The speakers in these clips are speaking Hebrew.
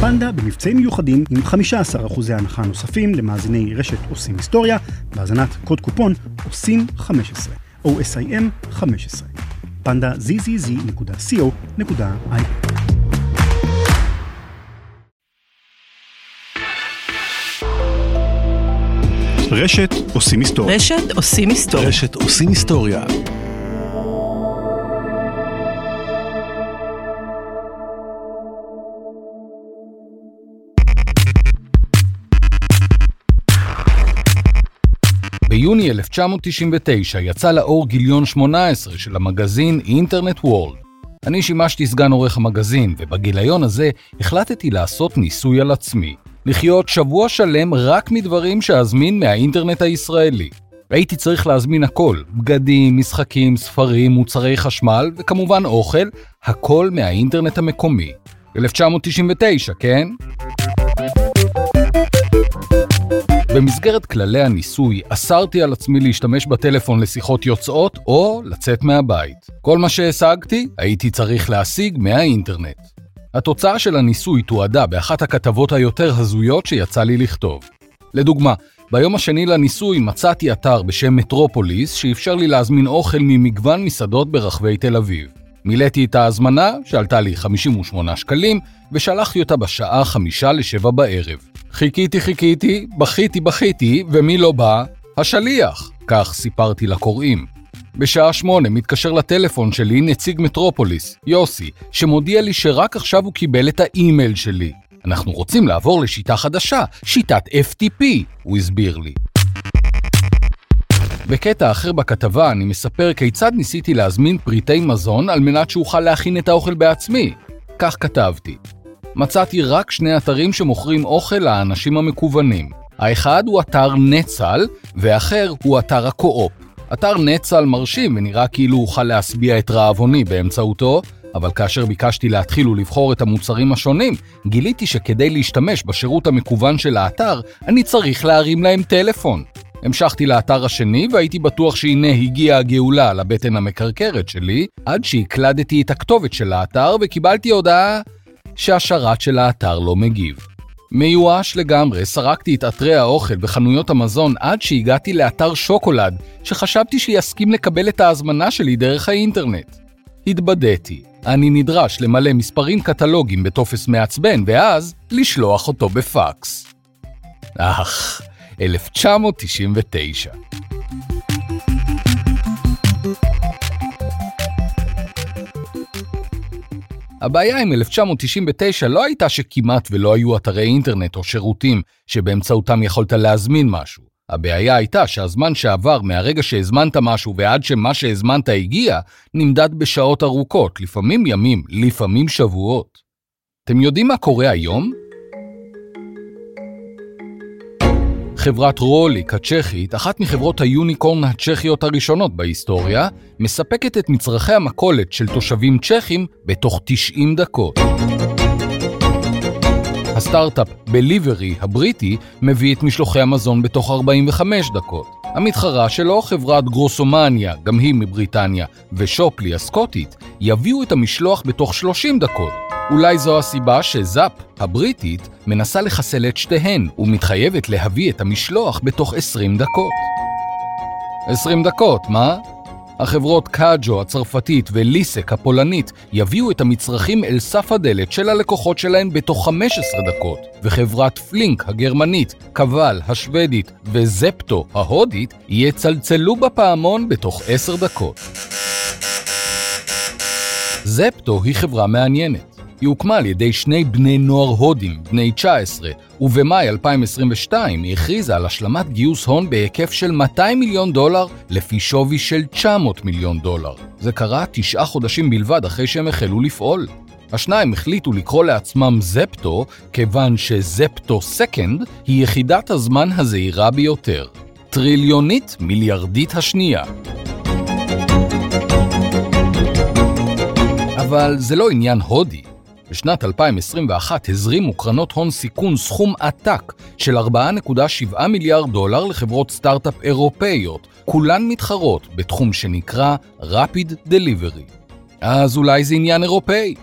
פנדה במבצעים מיוחדים עם 15% הנחה נוספים למאזיני רשת עושים היסטוריה, בהאזנת קוד קופון עושים 15, OSIM 15. פנדה zzz.co.il רשת עושים היסטוריה. רשת עושים היסטוריה. רשת עושים היסטוריה. ביוני 1999 יצא לאור גיליון 18 של המגזין אינטרנט וורלד. אני שימשתי סגן עורך המגזין, ובגיליון הזה החלטתי לעשות ניסוי על עצמי. לחיות שבוע שלם רק מדברים שאזמין מהאינטרנט הישראלי. הייתי צריך להזמין הכל, בגדים, משחקים, ספרים, מוצרי חשמל, וכמובן אוכל, הכל מהאינטרנט המקומי. 1999, כן? במסגרת כללי הניסוי, אסרתי על עצמי להשתמש בטלפון לשיחות יוצאות או לצאת מהבית. כל מה שהשגתי, הייתי צריך להשיג מהאינטרנט. התוצאה של הניסוי תועדה באחת הכתבות היותר הזויות שיצא לי לכתוב. לדוגמה, ביום השני לניסוי מצאתי אתר בשם מטרופוליס שאפשר לי להזמין אוכל ממגוון מסעדות ברחבי תל אביב. מילאתי את ההזמנה, שעלתה לי 58 שקלים, ושלחתי אותה בשעה חמישה לשבע בערב. חיכיתי חיכיתי, בכיתי בכיתי, ומי לא בא? השליח, כך סיפרתי לקוראים. בשעה שמונה מתקשר לטלפון שלי נציג מטרופוליס, יוסי, שמודיע לי שרק עכשיו הוא קיבל את האימייל שלי. אנחנו רוצים לעבור לשיטה חדשה, שיטת FTP, הוא הסביר לי. בקטע אחר בכתבה אני מספר כיצד ניסיתי להזמין פריטי מזון על מנת שאוכל להכין את האוכל בעצמי. כך כתבתי. מצאתי רק שני אתרים שמוכרים אוכל לאנשים המקוונים. האחד הוא אתר נצל, ואחר הוא אתר הקו-אופ. אתר נצל מרשים ונראה כאילו אוכל להשביע את רעבוני באמצעותו, אבל כאשר ביקשתי להתחיל ולבחור את המוצרים השונים, גיליתי שכדי להשתמש בשירות המקוון של האתר, אני צריך להרים להם טלפון. המשכתי לאתר השני והייתי בטוח שהנה הגיעה הגאולה לבטן המקרקרת שלי, עד שהקלדתי את הכתובת של האתר וקיבלתי הודעה שהשרת של האתר לא מגיב. מיואש לגמרי, סרקתי את אתרי האוכל וחנויות המזון עד שהגעתי לאתר שוקולד, שחשבתי שיסכים לקבל את ההזמנה שלי דרך האינטרנט. התבדיתי. אני נדרש למלא מספרים קטלוגיים בטופס מעצבן, ואז לשלוח אותו בפקס. אך, 1999. הבעיה עם 1999 לא הייתה שכמעט ולא היו אתרי אינטרנט או שירותים שבאמצעותם יכולת להזמין משהו. הבעיה הייתה שהזמן שעבר מהרגע שהזמנת משהו ועד שמה שהזמנת הגיע, נמדד בשעות ארוכות, לפעמים ימים, לפעמים שבועות. אתם יודעים מה קורה היום? חברת רוליק הצ'כית, אחת מחברות היוניקורן הצ'כיות הראשונות בהיסטוריה, מספקת את מצרכי המכולת של תושבים צ'כים בתוך 90 דקות. הסטארט-אפ בליברי הבריטי מביא את משלוחי המזון בתוך 45 דקות. המתחרה שלו, חברת גרוסומניה, גם היא מבריטניה, ושופלי הסקוטית, יביאו את המשלוח בתוך 30 דקות. אולי זו הסיבה שזאפ, הבריטית, מנסה לחסל את שתיהן, ומתחייבת להביא את המשלוח בתוך 20 דקות. 20 דקות, מה? החברות קאג'ו הצרפתית וליסק הפולנית יביאו את המצרכים אל סף הדלת של הלקוחות שלהן בתוך 15 דקות, וחברת פלינק הגרמנית, קבל השוודית וזפטו ההודית יצלצלו בפעמון בתוך 10 דקות. זפטו היא חברה מעניינת. היא הוקמה על ידי שני בני נוער הודים, בני 19, ובמאי 2022 היא הכריזה על השלמת גיוס הון בהיקף של 200 מיליון דולר לפי שווי של 900 מיליון דולר. זה קרה תשעה חודשים בלבד אחרי שהם החלו לפעול. השניים החליטו לקרוא לעצמם זפטו, כיוון שזפטו סקנד היא יחידת הזמן הזהירה ביותר. טריליונית מיליארדית השנייה. אבל זה לא עניין הודי. בשנת 2021 הזרימו קרנות הון סיכון סכום עתק של 4.7 מיליארד דולר לחברות סטארט-אפ אירופאיות, כולן מתחרות בתחום שנקרא Rapid Delivery. אז אולי זה עניין אירופאי?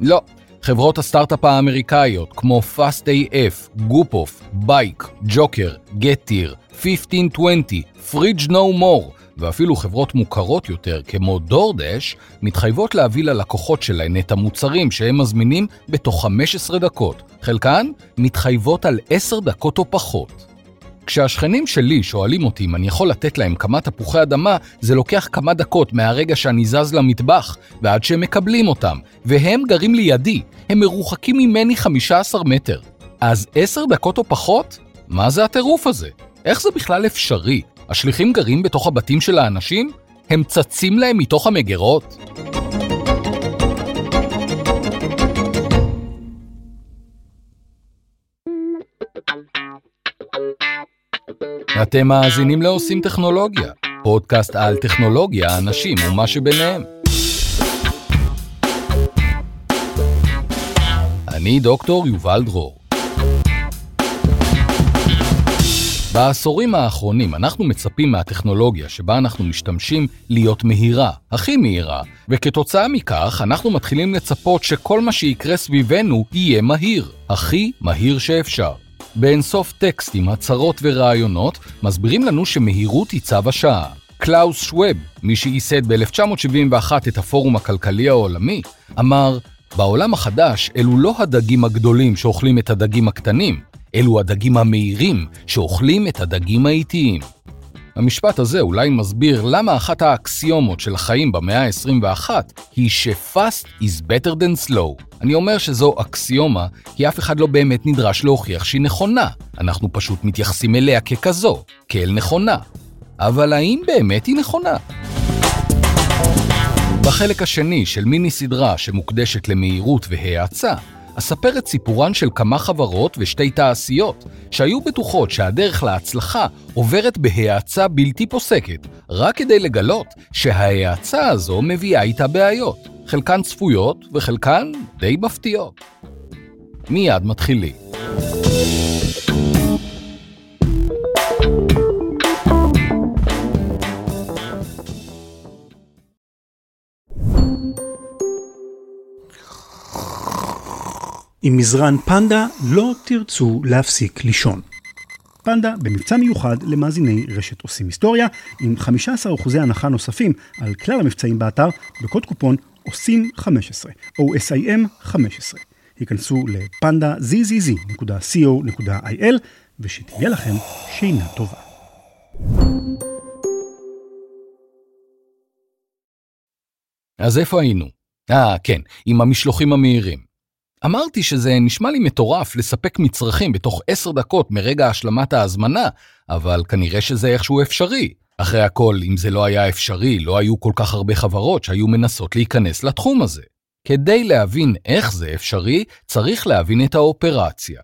לא. חברות הסטארט-אפ האמריקאיות כמו Fast AF, גופוף, בייק, ג'וקר, גטיר, 1520, פריג' נו מור, ואפילו חברות מוכרות יותר כמו דורדש, מתחייבות להביא ללקוחות שלהן את המוצרים שהם מזמינים בתוך 15 דקות. חלקן מתחייבות על 10 דקות או פחות. כשהשכנים שלי שואלים אותי אם אני יכול לתת להם כמה תפוחי אדמה, זה לוקח כמה דקות מהרגע שאני זז למטבח ועד שהם מקבלים אותם, והם גרים לידי, הם מרוחקים ממני 15 מטר. אז 10 דקות או פחות? מה זה הטירוף הזה? איך זה בכלל אפשרי? השליחים גרים בתוך הבתים של האנשים? הם צצים להם מתוך המגירות? אתם מאזינים לעושים טכנולוגיה, פודקאסט על טכנולוגיה, אנשים ומה שביניהם. אני דוקטור יובל דרור. בעשורים האחרונים אנחנו מצפים מהטכנולוגיה שבה אנחנו משתמשים להיות מהירה, הכי מהירה, וכתוצאה מכך אנחנו מתחילים לצפות שכל מה שיקרה סביבנו יהיה מהיר, הכי מהיר שאפשר. באינסוף טקסטים, הצהרות ורעיונות, מסבירים לנו שמהירות היא צו השעה. קלאוס שווב, מי שייסד ב-1971 את הפורום הכלכלי העולמי, אמר, בעולם החדש אלו לא הדגים הגדולים שאוכלים את הדגים הקטנים, אלו הדגים המהירים שאוכלים את הדגים האיטיים. המשפט הזה אולי מסביר למה אחת האקסיומות של החיים במאה ה-21 היא ש-fast is better than slow. אני אומר שזו אקסיומה כי אף אחד לא באמת נדרש להוכיח שהיא נכונה, אנחנו פשוט מתייחסים אליה ככזו, כאל נכונה. אבל האם באמת היא נכונה? בחלק השני של מיני סדרה שמוקדשת למהירות והאצה, אספר את סיפורן של כמה חברות ושתי תעשיות, שהיו בטוחות שהדרך להצלחה עוברת בהאצה בלתי פוסקת, רק כדי לגלות שההאצה הזו מביאה איתה בעיות, חלקן צפויות וחלקן די מפתיעות. מיד מתחילים. עם מזרן פנדה לא תרצו להפסיק לישון. פנדה במבצע מיוחד למאזיני רשת עושים היסטוריה, עם 15% הנחה נוספים על כלל המבצעים באתר, בקוד קופון עושים 15, או SIM 15. היכנסו לפנדה zzz.co.il ושתהיה לכם שינה טובה. אז איפה היינו? אה, כן, עם המשלוחים המהירים. אמרתי שזה נשמע לי מטורף לספק מצרכים בתוך עשר דקות מרגע השלמת ההזמנה, אבל כנראה שזה איכשהו אפשרי. אחרי הכל, אם זה לא היה אפשרי, לא היו כל כך הרבה חברות שהיו מנסות להיכנס לתחום הזה. כדי להבין איך זה אפשרי, צריך להבין את האופרציה.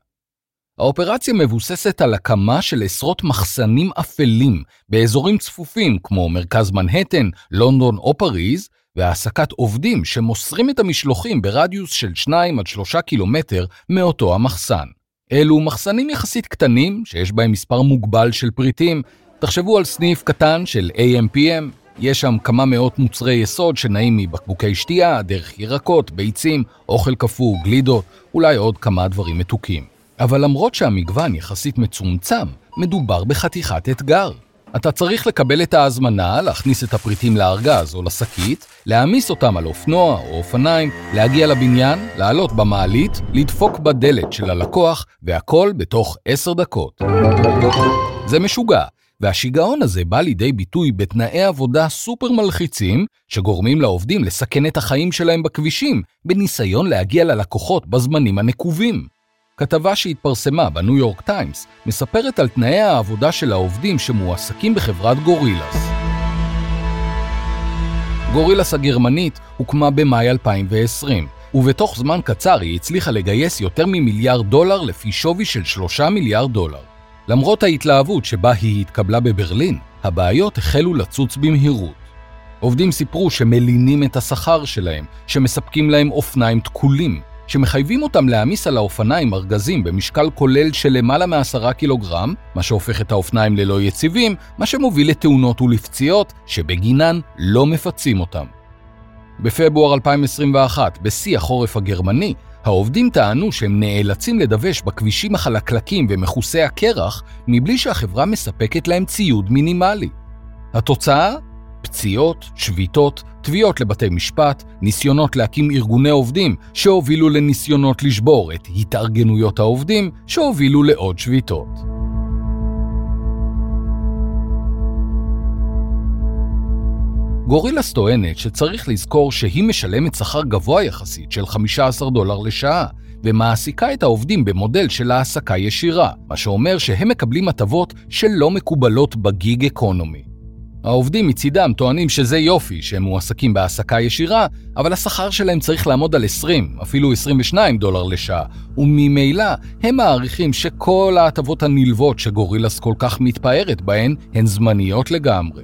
האופרציה מבוססת על הקמה של עשרות מחסנים אפלים באזורים צפופים כמו מרכז מנהטן, לונדון או פריז, והעסקת עובדים שמוסרים את המשלוחים ברדיוס של 2 עד 3 קילומטר מאותו המחסן. אלו מחסנים יחסית קטנים, שיש בהם מספר מוגבל של פריטים. תחשבו על סניף קטן של AMPM, יש שם כמה מאות מוצרי יסוד שנעים מבקבוקי שתייה, דרך ירקות, ביצים, אוכל קפוא, גלידות, אולי עוד כמה דברים מתוקים. אבל למרות שהמגוון יחסית מצומצם, מדובר בחתיכת אתגר. אתה צריך לקבל את ההזמנה, להכניס את הפריטים לארגז או לשקית, להעמיס אותם על אופנוע או אופניים, להגיע לבניין, לעלות במעלית, לדפוק בדלת של הלקוח, והכל בתוך עשר דקות. זה משוגע, והשיגעון הזה בא לידי ביטוי בתנאי עבודה סופר מלחיצים, שגורמים לעובדים לסכן את החיים שלהם בכבישים, בניסיון להגיע ללקוחות בזמנים הנקובים. כתבה שהתפרסמה בניו יורק טיימס מספרת על תנאי העבודה של העובדים שמועסקים בחברת גורילס. גורילס הגרמנית הוקמה במאי 2020, ובתוך זמן קצר היא הצליחה לגייס יותר ממיליארד דולר לפי שווי של 3 מיליארד דולר. למרות ההתלהבות שבה היא התקבלה בברלין, הבעיות החלו לצוץ במהירות. עובדים סיפרו שמלינים את השכר שלהם, שמספקים להם אופניים תקולים, שמחייבים אותם להעמיס על האופניים ארגזים במשקל כולל של למעלה מעשרה קילוגרם, מה שהופך את האופניים ללא יציבים, מה שמוביל לתאונות ולפציעות, שבגינן לא מפצים אותם. בפברואר 2021, בשיא החורף הגרמני, העובדים טענו שהם נאלצים לדווש בכבישים החלקלקים ומכוסי הקרח מבלי שהחברה מספקת להם ציוד מינימלי. התוצאה? פציעות, שביתות, תביעות לבתי משפט, ניסיונות להקים ארגוני עובדים שהובילו לניסיונות לשבור את התארגנויות העובדים שהובילו לעוד שביתות. גורילס טוענת שצריך לזכור שהיא משלמת שכר גבוה יחסית של 15 דולר לשעה, ומעסיקה את העובדים במודל של העסקה ישירה, מה שאומר שהם מקבלים הטבות שלא מקובלות בגיג אקונומי. העובדים מצידם טוענים שזה יופי שהם מועסקים בהעסקה ישירה, אבל השכר שלהם צריך לעמוד על 20, אפילו 22 דולר לשעה, וממילא הם מעריכים שכל ההטבות הנלוות שגורילס כל כך מתפארת בהן הן זמניות לגמרי.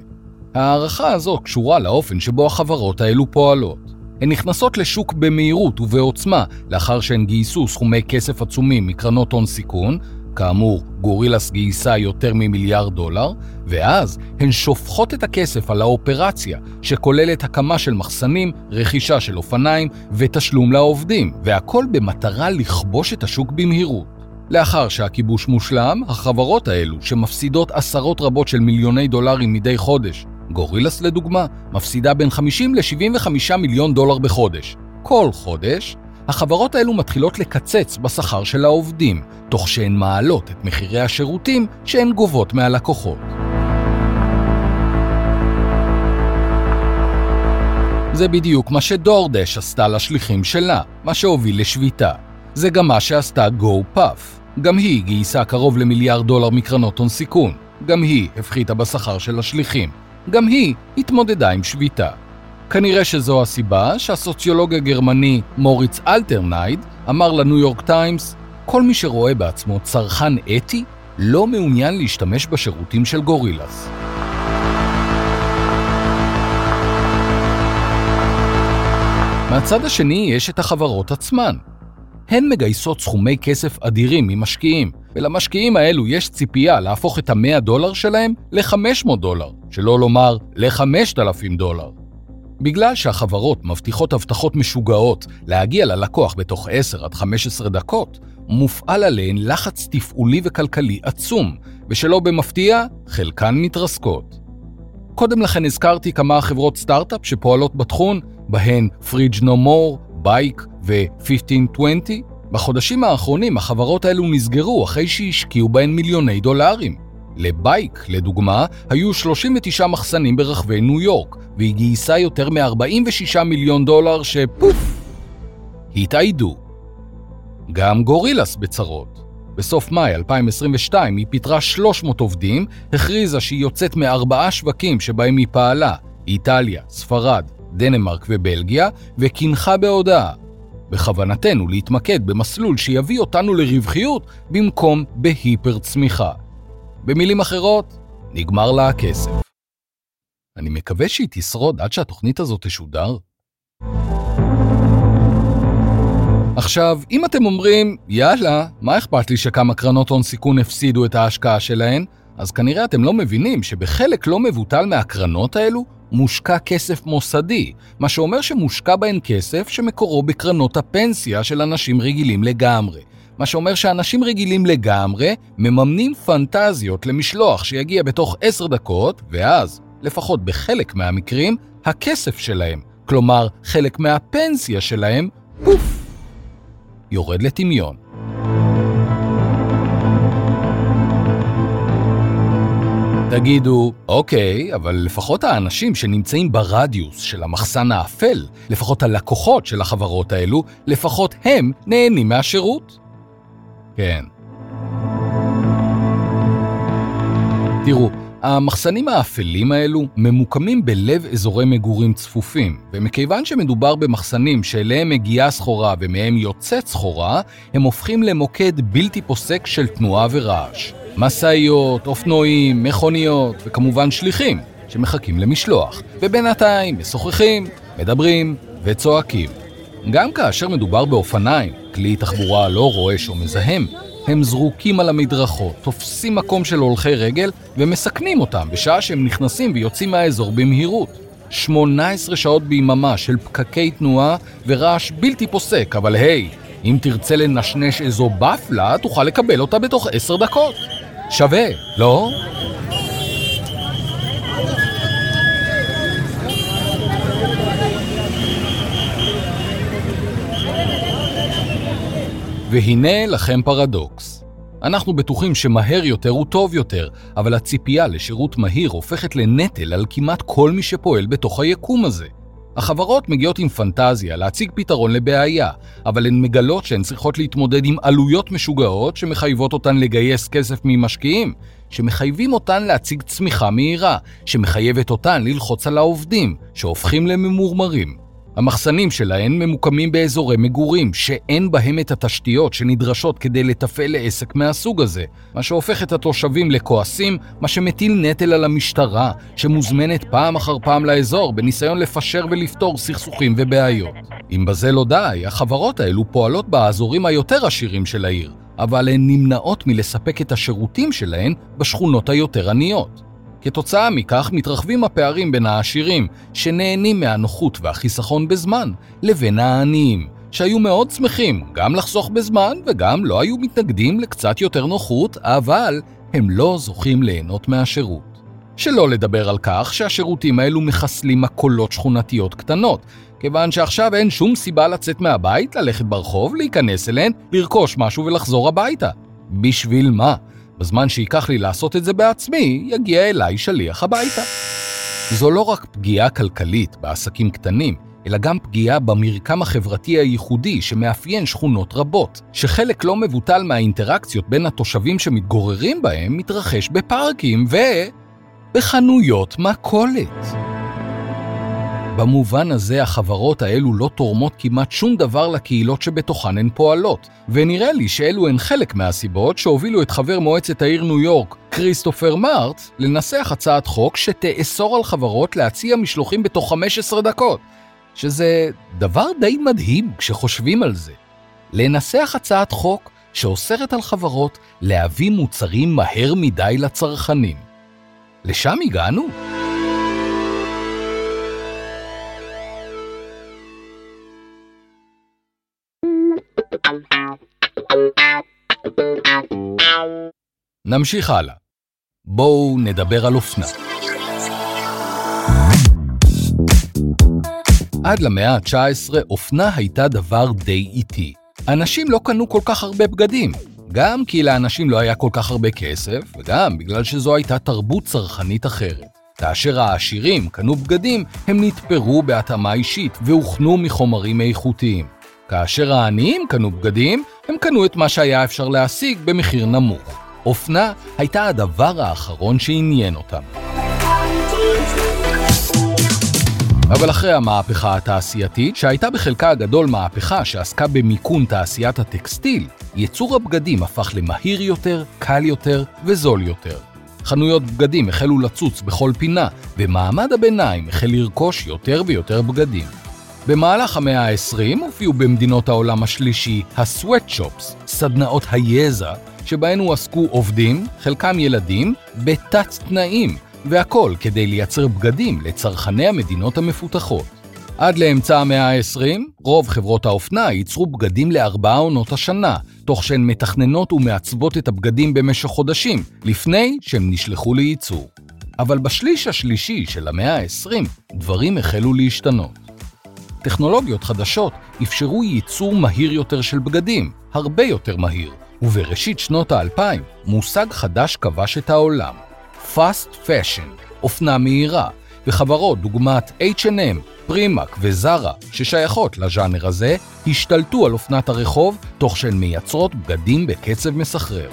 ההערכה הזו קשורה לאופן שבו החברות האלו פועלות. הן נכנסות לשוק במהירות ובעוצמה לאחר שהן גייסו סכומי כסף עצומים מקרנות הון סיכון, כאמור, גורילס גייסה יותר ממיליארד דולר, ואז הן שופכות את הכסף על האופרציה, שכוללת הקמה של מחסנים, רכישה של אופניים ותשלום לעובדים, והכל במטרה לכבוש את השוק במהירות. לאחר שהכיבוש מושלם, החברות האלו, שמפסידות עשרות רבות של מיליוני דולרים מדי חודש, גורילס לדוגמה, מפסידה בין 50 ל-75 מיליון דולר בחודש. כל חודש, החברות האלו מתחילות לקצץ בשכר של העובדים, תוך שהן מעלות את מחירי השירותים שהן גובות מהלקוחות. זה בדיוק מה שדורדש עשתה לשליחים שלה, מה שהוביל לשביתה. זה גם מה שעשתה GoPuff. גם היא גייסה קרוב למיליארד דולר מקרנות הון סיכון. גם היא הפחיתה בשכר של השליחים. גם היא התמודדה עם שביתה. כנראה שזו הסיבה שהסוציולוג הגרמני מוריץ אלטנריד אמר לניו יורק טיימס, כל מי שרואה בעצמו צרכן אתי לא מעוניין להשתמש בשירותים של גורילס. מהצד השני יש את החברות עצמן. הן מגייסות סכומי כסף אדירים ממשקיעים, ולמשקיעים האלו יש ציפייה להפוך את ה-100 דולר שלהם ל-500 דולר, שלא לומר ל-5,000 דולר. בגלל שהחברות מבטיחות הבטחות משוגעות להגיע ללקוח בתוך 10 עד 15 דקות, מופעל עליהן לחץ תפעולי וכלכלי עצום, ושלא במפתיע, חלקן מתרסקות. קודם לכן הזכרתי כמה חברות סטארט-אפ שפועלות בתחום, בהן פריג' נו מור, בייק ו-1520. בחודשים האחרונים החברות האלו נסגרו אחרי שהשקיעו בהן מיליוני דולרים. לבייק, לדוגמה, היו 39 מחסנים ברחבי ניו יורק, והיא גייסה יותר מ-46 מיליון דולר שפוף, התאיידו. גם גורילס בצרות. בסוף מאי 2022 היא פיטרה 300 עובדים, הכריזה שהיא יוצאת מארבעה שווקים שבהם היא פעלה, איטליה, ספרד, דנמרק ובלגיה, וקינחה בהודעה. בכוונתנו להתמקד במסלול שיביא אותנו לרווחיות במקום בהיפר צמיחה. במילים אחרות, נגמר לה הכסף. אני מקווה שהיא תשרוד עד שהתוכנית הזאת תשודר. עכשיו, אם אתם אומרים, יאללה, מה אכפת לי שכמה קרנות הון סיכון הפסידו את ההשקעה שלהן? אז כנראה אתם לא מבינים שבחלק לא מבוטל מהקרנות האלו מושקע כסף מוסדי, מה שאומר שמושקע בהן כסף שמקורו בקרנות הפנסיה של אנשים רגילים לגמרי. מה שאומר שאנשים רגילים לגמרי מממנים פנטזיות למשלוח שיגיע בתוך עשר דקות, ואז, לפחות בחלק מהמקרים, הכסף שלהם, כלומר חלק מהפנסיה שלהם, פוף, יורד לטמיון. תגידו, אוקיי, אבל לפחות האנשים שנמצאים ברדיוס של המחסן האפל, לפחות הלקוחות של החברות האלו, לפחות הם נהנים מהשירות. כן. תראו, המחסנים האפלים האלו ממוקמים בלב אזורי מגורים צפופים, ומכיוון שמדובר במחסנים שאליהם מגיעה סחורה ומהם יוצאת סחורה, הם הופכים למוקד בלתי פוסק של תנועה ורעש. משאיות, אופנועים, מכוניות, וכמובן שליחים שמחכים למשלוח, ובינתיים משוחחים, מדברים וצועקים. גם כאשר מדובר באופניים, כלי תחבורה לא רועש או מזהם, הם זרוקים על המדרכות, תופסים מקום של הולכי רגל ומסכנים אותם בשעה שהם נכנסים ויוצאים מהאזור במהירות. 18 שעות ביממה של פקקי תנועה ורעש בלתי פוסק, אבל היי, אם תרצה לנשנש איזו בפלה, תוכל לקבל אותה בתוך עשר דקות. שווה, לא? והנה לכם פרדוקס. אנחנו בטוחים שמהר יותר הוא טוב יותר, אבל הציפייה לשירות מהיר הופכת לנטל על כמעט כל מי שפועל בתוך היקום הזה. החברות מגיעות עם פנטזיה להציג פתרון לבעיה, אבל הן מגלות שהן צריכות להתמודד עם עלויות משוגעות שמחייבות אותן לגייס כסף ממשקיעים, שמחייבים אותן להציג צמיחה מהירה, שמחייבת אותן ללחוץ על העובדים, שהופכים לממורמרים. המחסנים שלהן ממוקמים באזורי מגורים, שאין בהם את התשתיות שנדרשות כדי לתפעל לעסק מהסוג הזה, מה שהופך את התושבים לכועסים, מה שמטיל נטל על המשטרה, שמוזמנת פעם אחר פעם לאזור בניסיון לפשר ולפתור סכסוכים ובעיות. אם בזה לא די, החברות האלו פועלות באזורים היותר עשירים של העיר, אבל הן נמנעות מלספק את השירותים שלהן בשכונות היותר עניות. כתוצאה מכך מתרחבים הפערים בין העשירים, שנהנים מהנוחות והחיסכון בזמן, לבין העניים, שהיו מאוד שמחים גם לחסוך בזמן וגם לא היו מתנגדים לקצת יותר נוחות, אבל הם לא זוכים ליהנות מהשירות. שלא לדבר על כך שהשירותים האלו מחסלים מקולות שכונתיות קטנות, כיוון שעכשיו אין שום סיבה לצאת מהבית, ללכת ברחוב, להיכנס אליהן, לרכוש משהו ולחזור הביתה. בשביל מה? בזמן שייקח לי לעשות את זה בעצמי, יגיע אליי שליח הביתה. זו לא רק פגיעה כלכלית בעסקים קטנים, אלא גם פגיעה במרקם החברתי הייחודי שמאפיין שכונות רבות, שחלק לא מבוטל מהאינטראקציות בין התושבים שמתגוררים בהם מתרחש בפארקים ו... בחנויות מכולת. במובן הזה החברות האלו לא תורמות כמעט שום דבר לקהילות שבתוכן הן פועלות, ונראה לי שאלו הן חלק מהסיבות שהובילו את חבר מועצת העיר ניו יורק, כריסטופר מארט, לנסח הצעת חוק שתאסור על חברות להציע משלוחים בתוך 15 דקות, שזה דבר די מדהים כשחושבים על זה. לנסח הצעת חוק שאוסרת על חברות להביא מוצרים מהר מדי לצרכנים. לשם הגענו? נמשיך הלאה. בואו נדבר על אופנה. עד למאה ה-19 אופנה הייתה דבר די איטי. אנשים לא קנו כל כך הרבה בגדים, גם כי לאנשים לא היה כל כך הרבה כסף, וגם בגלל שזו הייתה תרבות צרכנית אחרת. כאשר העשירים קנו בגדים, הם נתפרו בהתאמה אישית והוכנו מחומרים איכותיים. כאשר העניים קנו בגדים, הם קנו את מה שהיה אפשר להשיג במחיר נמוך. אופנה הייתה הדבר האחרון שעניין אותם. אבל אחרי המהפכה התעשייתית, שהייתה בחלקה הגדול מהפכה שעסקה במיכון תעשיית הטקסטיל, ייצור הבגדים הפך למהיר יותר, קל יותר וזול יותר. חנויות בגדים החלו לצוץ בכל פינה, ומעמד הביניים החל לרכוש יותר ויותר בגדים. במהלך המאה ה-20 הופיעו במדינות העולם השלישי ה-sweatshops, סדנאות היזע, שבהן הועסקו עובדים, חלקם ילדים, בתת תנאים, והכל כדי לייצר בגדים לצרכני המדינות המפותחות. עד לאמצע המאה ה-20, רוב חברות האופנה ייצרו בגדים לארבעה עונות השנה, תוך שהן מתכננות ומעצבות את הבגדים במשך חודשים, לפני שהם נשלחו לייצור. אבל בשליש השלישי של המאה ה-20, דברים החלו להשתנות. טכנולוגיות חדשות אפשרו ייצור מהיר יותר של בגדים, הרבה יותר מהיר, ובראשית שנות האלפיים מושג חדש כבש את העולם, Fast Fashion, אופנה מהירה, וחברות דוגמת H&M, פרימק וזרה, ששייכות לז'אנר הזה, השתלטו על אופנת הרחוב, תוך שהן מייצרות בגדים בקצב מסחרר.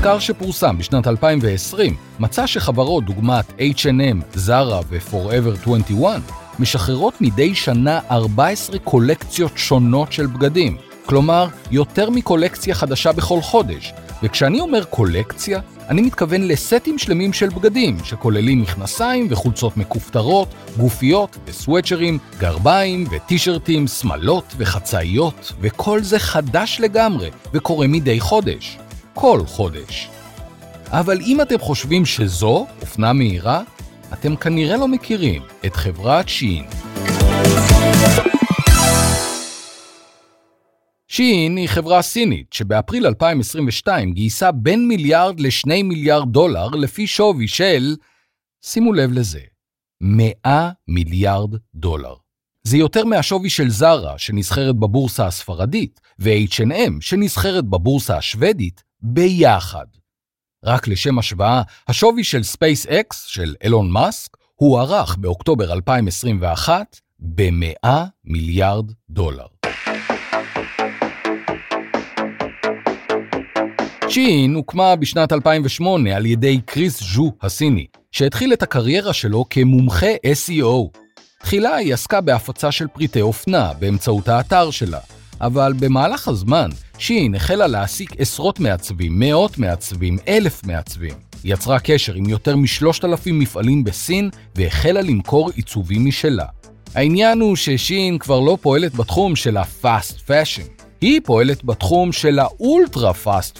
מחקר שפורסם בשנת 2020 מצא שחברות דוגמת H&M, זרה ו-Forever 21 משחררות מדי שנה 14 קולקציות שונות של בגדים, כלומר, יותר מקולקציה חדשה בכל חודש. וכשאני אומר קולקציה, אני מתכוון לסטים שלמים של בגדים, שכוללים מכנסיים וחולצות מכופתרות, גופיות וסוואצ'רים, גרביים וטישרטים, שמלות וחצאיות, וכל זה חדש לגמרי, וקורה מדי חודש. כל חודש. אבל אם אתם חושבים שזו אופנה מהירה, אתם כנראה לא מכירים את חברת שין. שין היא חברה סינית שבאפריל 2022 גייסה בין מיליארד לשני מיליארד דולר לפי שווי של, שימו לב לזה, 100 מיליארד דולר. זה יותר מהשווי של זרה שנסחרת בבורסה הספרדית ו-H&M שנסחרת בבורסה השוודית ביחד. רק לשם השוואה, השווי של SpaceX של אילון מאסק הוערך באוקטובר 2021 ב-100 מיליארד דולר. צ'ין הוקמה בשנת 2008 על ידי קריס ז'ו הסיני, שהתחיל את הקריירה שלו כמומחה SEO. תחילה היא עסקה בהפצה של פריטי אופנה באמצעות האתר שלה, אבל במהלך הזמן שין החלה להעסיק עשרות מעצבים, מאות מעצבים, אלף מעצבים. היא יצרה קשר עם יותר משלושת אלפים מפעלים בסין והחלה למכור עיצובים משלה. העניין הוא ששין כבר לא פועלת בתחום של ה-fast fashion, היא פועלת בתחום של האולטרה פאסט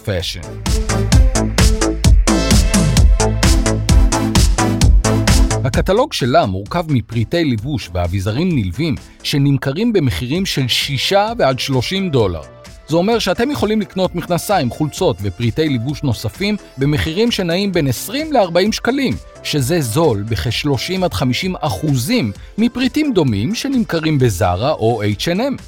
הקטלוג שלה מורכב מפריטי לבוש ואביזרים נלווים שנמכרים במחירים של 6 ועד 30 דולר. זה אומר שאתם יכולים לקנות מכנסיים, חולצות ופריטי לבוש נוספים במחירים שנעים בין 20 ל-40 שקלים, שזה זול בכ-30 עד 50 אחוזים מפריטים דומים שנמכרים בזארה או H&M.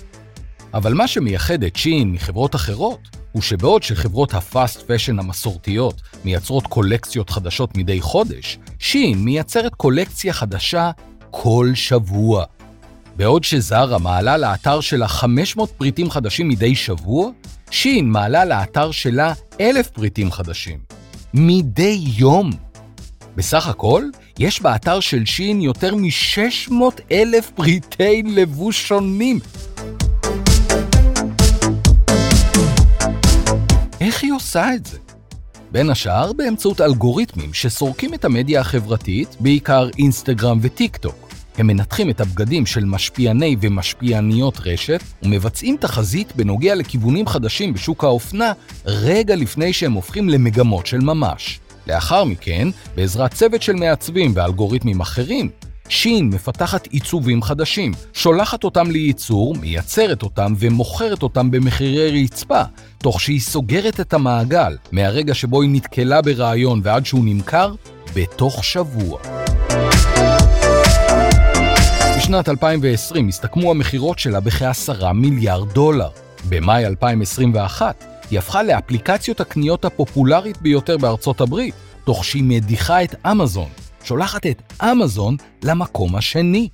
אבל מה שמייחד את שין מחברות אחרות, הוא שבעוד שחברות ה fast fashion המסורתיות מייצרות קולקציות חדשות מדי חודש, שין מייצרת קולקציה חדשה כל שבוע. בעוד שזרה מעלה לאתר שלה 500 פריטים חדשים מדי שבוע, שין מעלה לאתר שלה 1,000 פריטים חדשים. מדי יום. בסך הכל, יש באתר של שין יותר מ-600 אלף פריטי לבוש שונים. איך היא עושה את זה? בין השאר באמצעות אלגוריתמים שסורקים את המדיה החברתית, בעיקר אינסטגרם וטיק טוק. הם מנתחים את הבגדים של משפיעני ומשפיעניות רשת ומבצעים תחזית בנוגע לכיוונים חדשים בשוק האופנה רגע לפני שהם הופכים למגמות של ממש. לאחר מכן, בעזרת צוות של מעצבים ואלגוריתמים אחרים, שין מפתחת עיצובים חדשים, שולחת אותם לייצור, מייצרת אותם ומוכרת אותם במחירי רצפה, תוך שהיא סוגרת את המעגל מהרגע שבו היא נתקלה ברעיון ועד שהוא נמכר, בתוך שבוע. בשנת 2020 הסתכמו המכירות שלה בכ-10 מיליארד דולר. במאי 2021 היא הפכה לאפליקציות הקניות הפופולרית ביותר בארצות הברית, תוך שהיא מדיחה את אמזון, שולחת את אמזון למקום השני.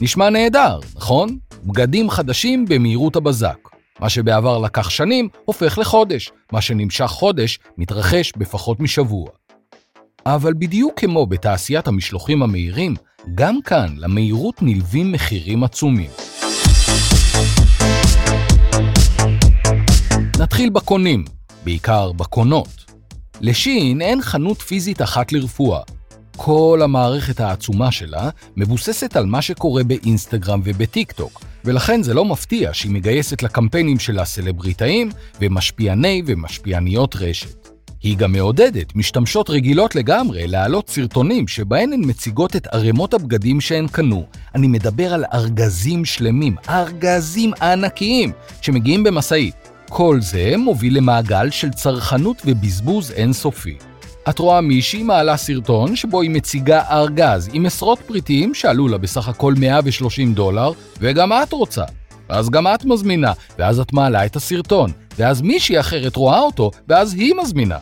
נשמע נהדר, נכון? בגדים חדשים במהירות הבזק. מה שבעבר לקח שנים, הופך לחודש. מה שנמשך חודש, מתרחש בפחות משבוע. אבל בדיוק כמו בתעשיית המשלוחים המהירים, גם כאן למהירות נלווים מחירים עצומים. נתחיל בקונים, בעיקר בקונות. לשין אין חנות פיזית אחת לרפואה, כל המערכת העצומה שלה מבוססת על מה שקורה באינסטגרם ובטיק טוק, ולכן זה לא מפתיע שהיא מגייסת לקמפיינים שלה סלבריטאים ומשפיעני ומשפיעניות רשת. היא גם מעודדת משתמשות רגילות לגמרי להעלות סרטונים שבהן הן מציגות את ערימות הבגדים שהן קנו. אני מדבר על ארגזים שלמים, ארגזים ענקיים, שמגיעים במשאית. כל זה מוביל למעגל של צרכנות ובזבוז אינסופי. את רואה מישהי מעלה סרטון שבו היא מציגה ארגז עם עשרות פריטים שעלו לה בסך הכל 130 דולר, וגם את רוצה. ואז גם את מזמינה, ואז את מעלה את הסרטון, ואז מישהי אחרת רואה אותו, ואז היא מזמינה.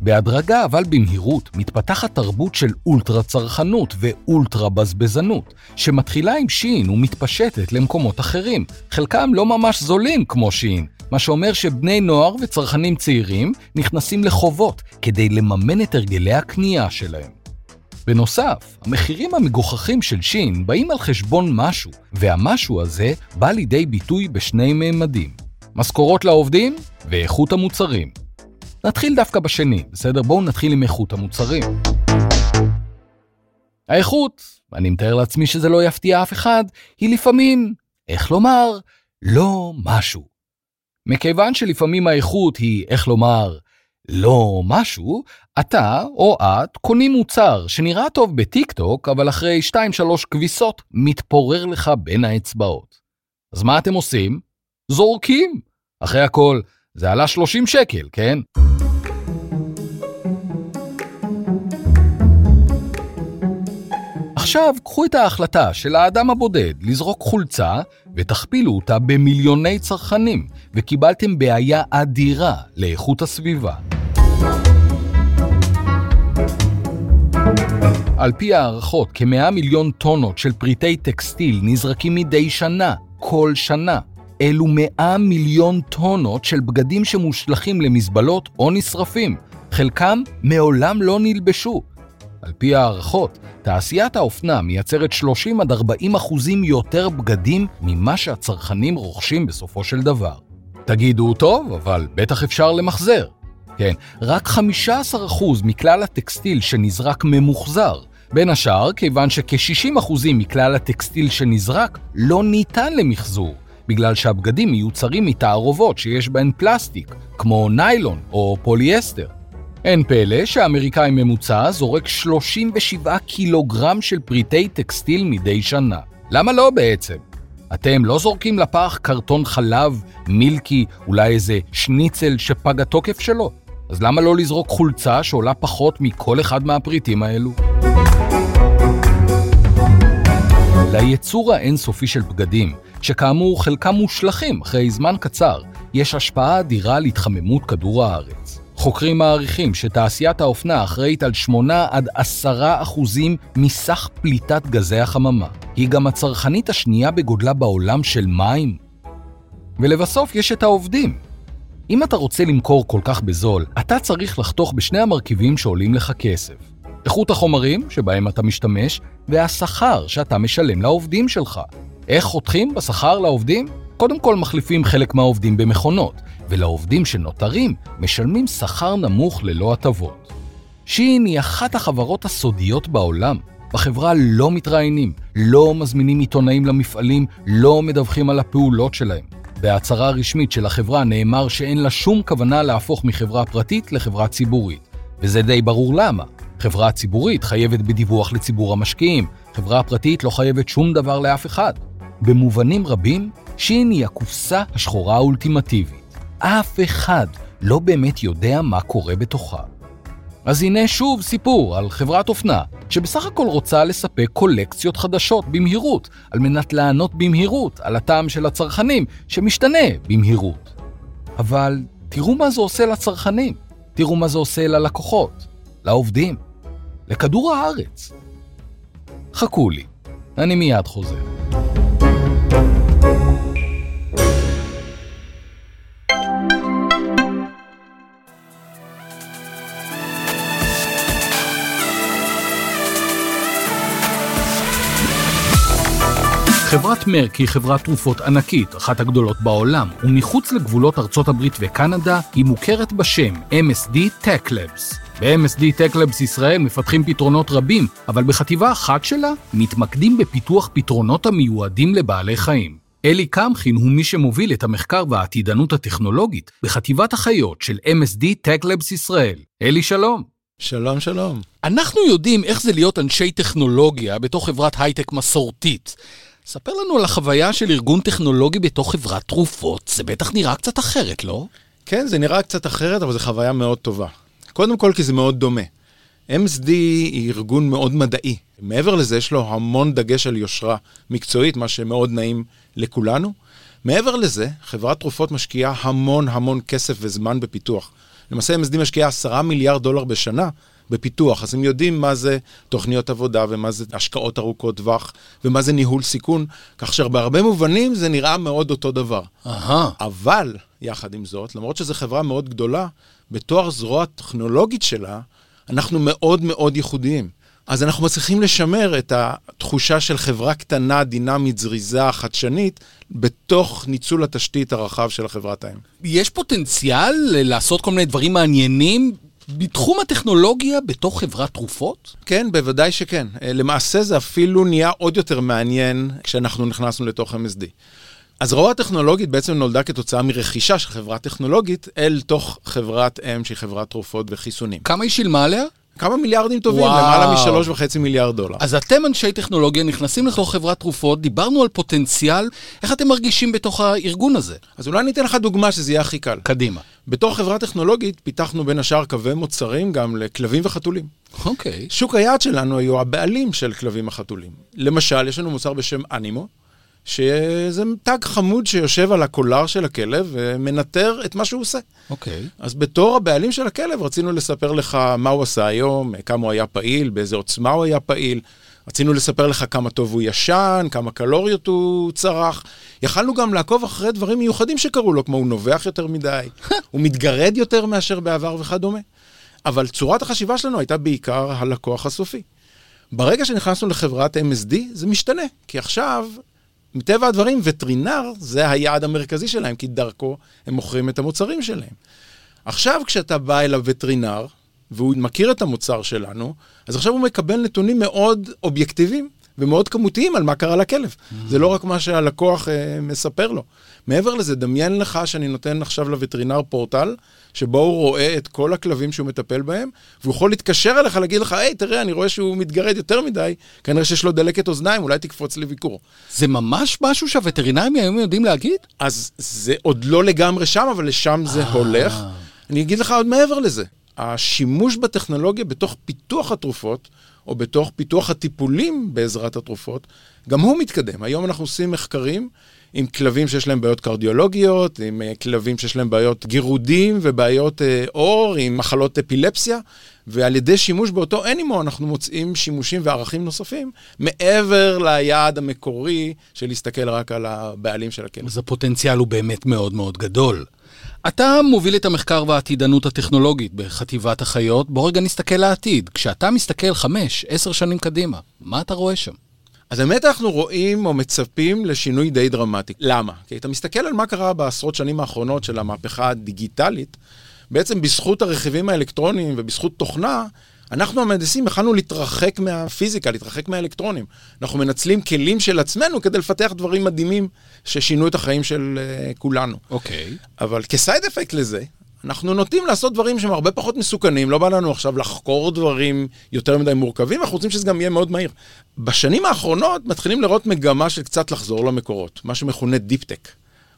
בהדרגה אבל במהירות מתפתחת תרבות של אולטרה צרכנות ואולטרה בזבזנות, שמתחילה עם שין ומתפשטת למקומות אחרים, חלקם לא ממש זולים כמו שין, מה שאומר שבני נוער וצרכנים צעירים נכנסים לחובות כדי לממן את הרגלי הקנייה שלהם. בנוסף, המחירים המגוחכים של שין באים על חשבון משהו, והמשהו הזה בא לידי ביטוי בשני מימדים. משכורות לעובדים ואיכות המוצרים. נתחיל דווקא בשני, בסדר? בואו נתחיל עם איכות המוצרים. האיכות, אני מתאר לעצמי שזה לא יפתיע אף אחד, היא לפעמים, איך לומר, לא משהו. מכיוון שלפעמים האיכות היא, איך לומר, לא משהו, אתה או את קונים מוצר שנראה טוב בטיק טוק, אבל אחרי 2-3 כביסות מתפורר לך בין האצבעות. אז מה אתם עושים? זורקים. אחרי הכל, זה עלה 30 שקל, כן? עכשיו, קחו את ההחלטה של האדם הבודד לזרוק חולצה ותכפילו אותה במיליוני צרכנים, וקיבלתם בעיה אדירה לאיכות הסביבה. על פי הערכות, כ-100 מיליון טונות של פריטי טקסטיל נזרקים מדי שנה, כל שנה. אלו 100 מיליון טונות של בגדים שמושלכים למזבלות או נשרפים. חלקם מעולם לא נלבשו. על פי הערכות, תעשיית האופנה מייצרת 30 עד 40 אחוזים יותר בגדים ממה שהצרכנים רוכשים בסופו של דבר. תגידו, טוב, אבל בטח אפשר למחזר. כן, רק 15% מכלל הטקסטיל שנזרק ממוחזר. בין השאר, כיוון שכ-60% מכלל הטקסטיל שנזרק לא ניתן למחזור, בגלל שהבגדים מיוצרים מתערובות שיש בהן פלסטיק, כמו ניילון או פוליאסטר. אין פלא שאמריקאי ממוצע זורק 37 קילוגרם של פריטי טקסטיל מדי שנה. למה לא בעצם? אתם לא זורקים לפח קרטון חלב, מילקי, אולי איזה שניצל שפג התוקף שלו? אז למה לא לזרוק חולצה שעולה פחות מכל אחד מהפריטים האלו? ליצור האינסופי של בגדים, שכאמור חלקם מושלכים אחרי זמן קצר, יש השפעה אדירה על התחממות כדור הארץ. חוקרים מעריכים שתעשיית האופנה אחראית על 8 עד 10 אחוזים מסך פליטת גזי החממה. היא גם הצרכנית השנייה בגודלה בעולם של מים. ולבסוף יש את העובדים. אם אתה רוצה למכור כל כך בזול, אתה צריך לחתוך בשני המרכיבים שעולים לך כסף. איכות החומרים שבהם אתה משתמש, והשכר שאתה משלם לעובדים שלך. איך חותכים בשכר לעובדים? קודם כל מחליפים חלק מהעובדים במכונות, ולעובדים שנותרים משלמים שכר נמוך ללא הטבות. שין היא אחת החברות הסודיות בעולם. בחברה לא מתראיינים, לא מזמינים עיתונאים למפעלים, לא מדווחים על הפעולות שלהם. בהצהרה רשמית של החברה נאמר שאין לה שום כוונה להפוך מחברה פרטית לחברה ציבורית. וזה די ברור למה. חברה ציבורית חייבת בדיווח לציבור המשקיעים, חברה פרטית לא חייבת שום דבר לאף אחד. במובנים רבים, שין היא הקופסה השחורה האולטימטיבית. אף אחד לא באמת יודע מה קורה בתוכה. אז הנה שוב סיפור על חברת אופנה, שבסך הכל רוצה לספק קולקציות חדשות במהירות, על מנת לענות במהירות על הטעם של הצרכנים, שמשתנה במהירות. אבל תראו מה זה עושה לצרכנים, תראו מה זה עושה ללקוחות, לעובדים, לכדור הארץ. חכו לי, אני מיד חוזר. חברת מרק היא חברת תרופות ענקית, אחת הגדולות בעולם, ומחוץ לגבולות ארצות הברית וקנדה היא מוכרת בשם MSD Tech Labs. ב-MSD Tech Labs ישראל מפתחים פתרונות רבים, אבל בחטיבה אחת שלה מתמקדים בפיתוח פתרונות המיועדים לבעלי חיים. אלי קמחין הוא מי שמוביל את המחקר והעתידנות הטכנולוגית בחטיבת החיות של MSD Tech Labs ישראל. אלי, שלום. שלום, שלום. אנחנו יודעים איך זה להיות אנשי טכנולוגיה בתוך חברת הייטק מסורתית. ספר לנו על החוויה של ארגון טכנולוגי בתוך חברת תרופות, זה בטח נראה קצת אחרת, לא? כן, זה נראה קצת אחרת, אבל זו חוויה מאוד טובה. קודם כל כי זה מאוד דומה. MSD היא ארגון מאוד מדעי. מעבר לזה, יש לו המון דגש על יושרה מקצועית, מה שמאוד נעים לכולנו. מעבר לזה, חברת תרופות משקיעה המון המון כסף וזמן בפיתוח. למעשה MSD משקיעה 10 מיליארד דולר בשנה בפיתוח, אז הם יודעים מה זה תוכניות עבודה ומה זה השקעות ארוכות טווח ומה זה ניהול סיכון, כך שבהרבה מובנים זה נראה מאוד אותו דבר. אהה. אבל, יחד עם זאת, למרות שזו חברה מאוד גדולה, בתואר זרוע הטכנולוגית שלה, אנחנו מאוד מאוד ייחודיים. אז אנחנו מצליחים לשמר את התחושה של חברה קטנה, דינמית, זריזה, חדשנית, בתוך ניצול התשתית הרחב של החברת האם. יש פוטנציאל לעשות כל מיני דברים מעניינים בתחום הטכנולוגיה בתוך חברת תרופות? כן, בוודאי שכן. למעשה זה אפילו נהיה עוד יותר מעניין כשאנחנו נכנסנו לתוך MSD. אז רוע טכנולוגית בעצם נולדה כתוצאה מרכישה של חברה טכנולוגית אל תוך חברת אם שהיא חברת תרופות וחיסונים. כמה היא שילמה עליה? כמה מיליארדים טובים, וואו. למעלה משלוש וחצי מיליארד דולר. אז אתם אנשי טכנולוגיה נכנסים לתוך חברת תרופות, דיברנו על פוטנציאל, איך אתם מרגישים בתוך הארגון הזה? אז אולי אני אתן לך דוגמה שזה יהיה הכי קל. קדימה. בתור חברה טכנולוגית פיתחנו בין השאר קווי מוצרים גם לכלבים וחתולים. אוקיי. שוק היעד שלנו היו הבעלים של כלבים וחתולים. למשל, יש לנו מוצר בשם אנימו, שזה תג חמוד שיושב על הקולר של הכלב ומנטר את מה שהוא עושה. אוקיי. אז בתור הבעלים של הכלב רצינו לספר לך מה הוא עשה היום, כמה הוא היה פעיל, באיזה עוצמה הוא היה פעיל. רצינו לספר לך כמה טוב הוא ישן, כמה קלוריות הוא צרך. יכלנו גם לעקוב אחרי דברים מיוחדים שקרו לו, כמו הוא נובח יותר מדי, הוא מתגרד יותר מאשר בעבר וכדומה. אבל צורת החשיבה שלנו הייתה בעיקר הלקוח הסופי. ברגע שנכנסנו לחברת MSD, זה משתנה, כי עכשיו, מטבע הדברים, וטרינר זה היעד המרכזי שלהם, כי דרכו הם מוכרים את המוצרים שלהם. עכשיו, כשאתה בא אל הווטרינר, והוא מכיר את המוצר שלנו, אז עכשיו הוא מקבל נתונים מאוד אובייקטיביים ומאוד כמותיים על מה קרה לכלב. Mm-hmm. זה לא רק מה שהלקוח אה, מספר לו. מעבר לזה, דמיין לך שאני נותן עכשיו לווטרינר פורטל, שבו הוא רואה את כל הכלבים שהוא מטפל בהם, והוא יכול להתקשר אליך, להגיד לך, היי, תראה, אני רואה שהוא מתגרד יותר מדי, כנראה שיש לו דלקת אוזניים, אולי תקפוץ לביקור. זה ממש משהו שהווטרינרים היום יודעים להגיד? אז זה עוד לא לגמרי שם, אבל לשם זה הולך. אני אגיד לך עוד מעבר לזה. השימוש בטכנולוגיה בתוך פיתוח התרופות, או בתוך פיתוח הטיפולים בעזרת התרופות, גם הוא מתקדם. היום אנחנו עושים מחקרים עם כלבים שיש להם בעיות קרדיולוגיות, עם אה, כלבים שיש להם בעיות גירודים ובעיות אה, עור, עם מחלות אפילפסיה, ועל ידי שימוש באותו אנימו אנחנו מוצאים שימושים וערכים נוספים, מעבר ליעד המקורי של להסתכל רק על הבעלים של הכלב. אז הפוטנציאל הוא באמת מאוד מאוד גדול. אתה מוביל את המחקר והעתידנות הטכנולוגית בחטיבת החיות. בוא רגע נסתכל לעתיד. כשאתה מסתכל חמש, עשר שנים קדימה, מה אתה רואה שם? אז באמת אנחנו רואים או מצפים לשינוי די דרמטי. למה? כי אתה מסתכל על מה קרה בעשרות שנים האחרונות של המהפכה הדיגיטלית, בעצם בזכות הרכיבים האלקטרוניים ובזכות תוכנה, אנחנו המהנדסים יכלנו להתרחק מהפיזיקה, להתרחק מהאלקטרונים. אנחנו מנצלים כלים של עצמנו כדי לפתח דברים מדהימים ששינו את החיים של uh, כולנו. אוקיי. Okay. אבל כסייד אפקט לזה, אנחנו נוטים לעשות דברים שהם הרבה פחות מסוכנים, לא בא לנו עכשיו לחקור דברים יותר מדי מורכבים, אנחנו רוצים שזה גם יהיה מאוד מהיר. בשנים האחרונות מתחילים לראות מגמה של קצת לחזור למקורות, מה שמכונה deep tech.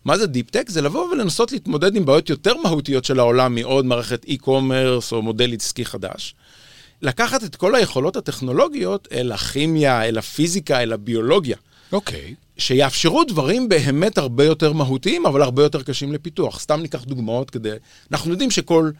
מה זה deep tech? זה לבוא ולנסות להתמודד עם בעיות יותר מהותיות של העולם מעוד מערכת e-commerce או מודל עסקי חדש. לקחת את כל היכולות הטכנולוגיות אל הכימיה, אל הפיזיקה, אל הביולוגיה. אוקיי. Okay. שיאפשרו דברים באמת הרבה יותר מהותיים, אבל הרבה יותר קשים לפיתוח. סתם ניקח דוגמאות כדי... אנחנו יודעים שכל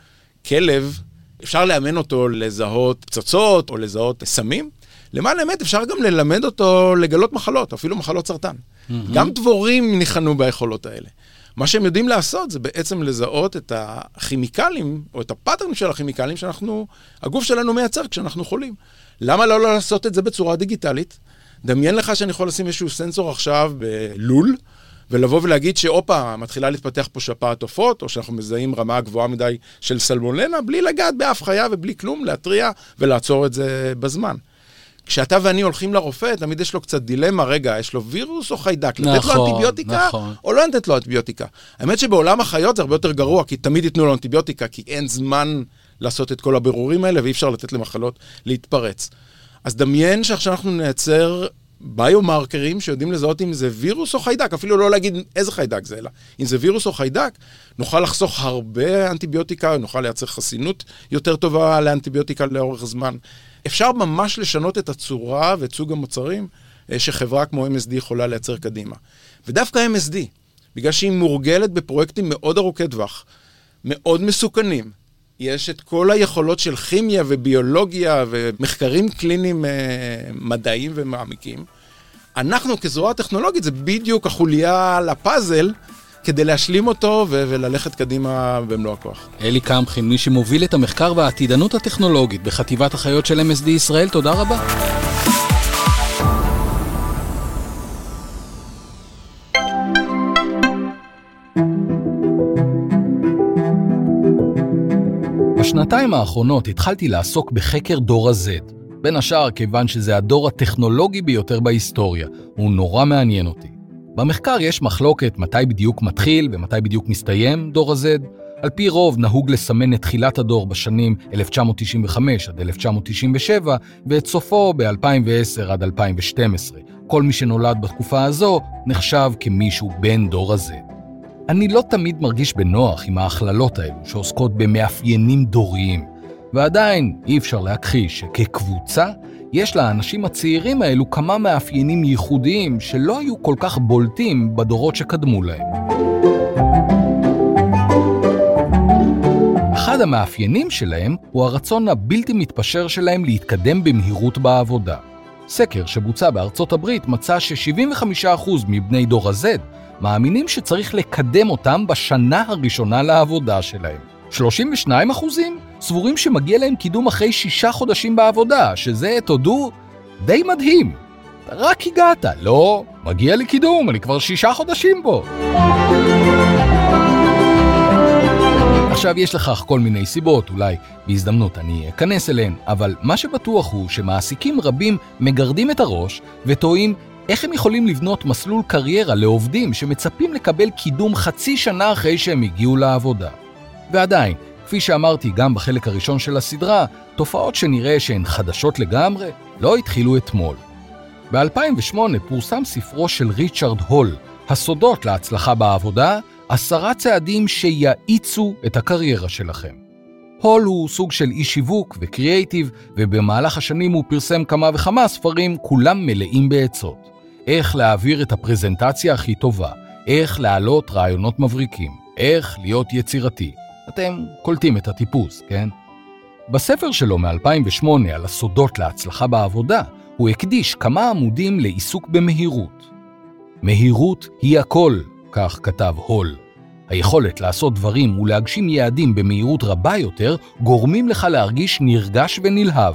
כלב, אפשר לאמן אותו לזהות פצצות או לזהות סמים. למען האמת, אפשר גם ללמד אותו לגלות מחלות, אפילו מחלות סרטן. Mm-hmm. גם דבורים ניחנו ביכולות האלה. מה שהם יודעים לעשות זה בעצם לזהות את הכימיקלים, או את הפאטרן של הכימיקלים שאנחנו, הגוף שלנו מייצר כשאנחנו חולים. למה לא לעשות את זה בצורה דיגיטלית? דמיין לך שאני יכול לשים איזשהו סנסור עכשיו בלול, ולבוא ולהגיד שהופה, מתחילה להתפתח פה שפעת עופות, או שאנחנו מזהים רמה גבוהה מדי של סלמונלה, בלי לגעת באף חיה ובלי כלום, להתריע ולעצור את זה בזמן. כשאתה ואני הולכים לרופא, תמיד יש לו קצת דילמה, רגע, יש לו וירוס או חיידק? נכון, לתת לו אנטיביוטיקה נכון. או לא לתת לו אנטיביוטיקה? האמת שבעולם החיות זה הרבה יותר גרוע, כי תמיד ייתנו לו אנטיביוטיקה, כי אין זמן לעשות את כל הבירורים האלה, ואי אפשר לתת למחלות להתפרץ. אז דמיין שעכשיו אנחנו נייצר ביומרקרים שיודעים לזהות אם זה וירוס או חיידק, אפילו לא להגיד איזה חיידק זה, אלא אם זה וירוס או חיידק, נוכל לחסוך הרבה אנטיביוטיקה, נוכל לייצר חסינות יותר טובה לאנטיביוטיקה לאורך זמן. אפשר ממש לשנות את הצורה ואת סוג המוצרים אה, שחברה כמו MSD יכולה לייצר קדימה. ודווקא MSD, בגלל שהיא מורגלת בפרויקטים מאוד ארוכי טווח, מאוד מסוכנים, יש את כל היכולות של כימיה וביולוגיה ומחקרים קליניים אה, מדעיים ומעמיקים. אנחנו כזרוע טכנולוגית זה בדיוק החוליה לפאזל כדי להשלים אותו ו- וללכת קדימה במלוא הכוח. אלי קמחין, מי שמוביל את המחקר והעתידנות הטכנולוגית בחטיבת החיות של MSD ישראל, תודה רבה. בשנתיים האחרונות התחלתי לעסוק בחקר דור ה-Z. בין השאר כיוון שזה הדור הטכנולוגי ביותר בהיסטוריה, הוא נורא מעניין אותי. במחקר יש מחלוקת מתי בדיוק מתחיל ומתי בדיוק מסתיים דור ה-Z. על פי רוב נהוג לסמן את תחילת הדור בשנים 1995 עד 1997 ואת סופו ב-2010 עד 2012. כל מי שנולד בתקופה הזו נחשב כמישהו בן דור ה-Z. אני לא תמיד מרגיש בנוח עם ההכללות האלו שעוסקות במאפיינים דוריים, ועדיין אי אפשר להכחיש שכקבוצה יש לאנשים הצעירים האלו כמה מאפיינים ייחודיים שלא היו כל כך בולטים בדורות שקדמו להם. אחד המאפיינים שלהם הוא הרצון הבלתי מתפשר שלהם להתקדם במהירות בעבודה. סקר שבוצע בארצות הברית מצא ש-75% מבני דור ה-Z מאמינים שצריך לקדם אותם בשנה הראשונה לעבודה שלהם. 32% סבורים שמגיע להם קידום אחרי שישה חודשים בעבודה, שזה, תודו, די מדהים. רק הגעת, לא, מגיע לי קידום, אני כבר שישה חודשים פה. עכשיו, יש לכך כל מיני סיבות, אולי בהזדמנות אני אכנס אליהן, אבל מה שבטוח הוא שמעסיקים רבים מגרדים את הראש וטועים איך הם יכולים לבנות מסלול קריירה לעובדים שמצפים לקבל קידום חצי שנה אחרי שהם הגיעו לעבודה. ועדיין, כפי שאמרתי גם בחלק הראשון של הסדרה, תופעות שנראה שהן חדשות לגמרי לא התחילו אתמול. ב-2008 פורסם ספרו של ריצ'רד הול, הסודות להצלחה בעבודה, עשרה צעדים שיאיצו את הקריירה שלכם. הול הוא סוג של אי שיווק וקריאייטיב, ובמהלך השנים הוא פרסם כמה וכמה ספרים, כולם מלאים בעצות. איך להעביר את הפרזנטציה הכי טובה, איך להעלות רעיונות מבריקים, איך להיות יצירתי. אתם קולטים את הטיפוס, כן? בספר שלו מ-2008 על הסודות להצלחה בעבודה, הוא הקדיש כמה עמודים לעיסוק במהירות. מהירות היא הכל, כך כתב הול. היכולת לעשות דברים ולהגשים יעדים במהירות רבה יותר גורמים לך להרגיש נרגש ונלהב.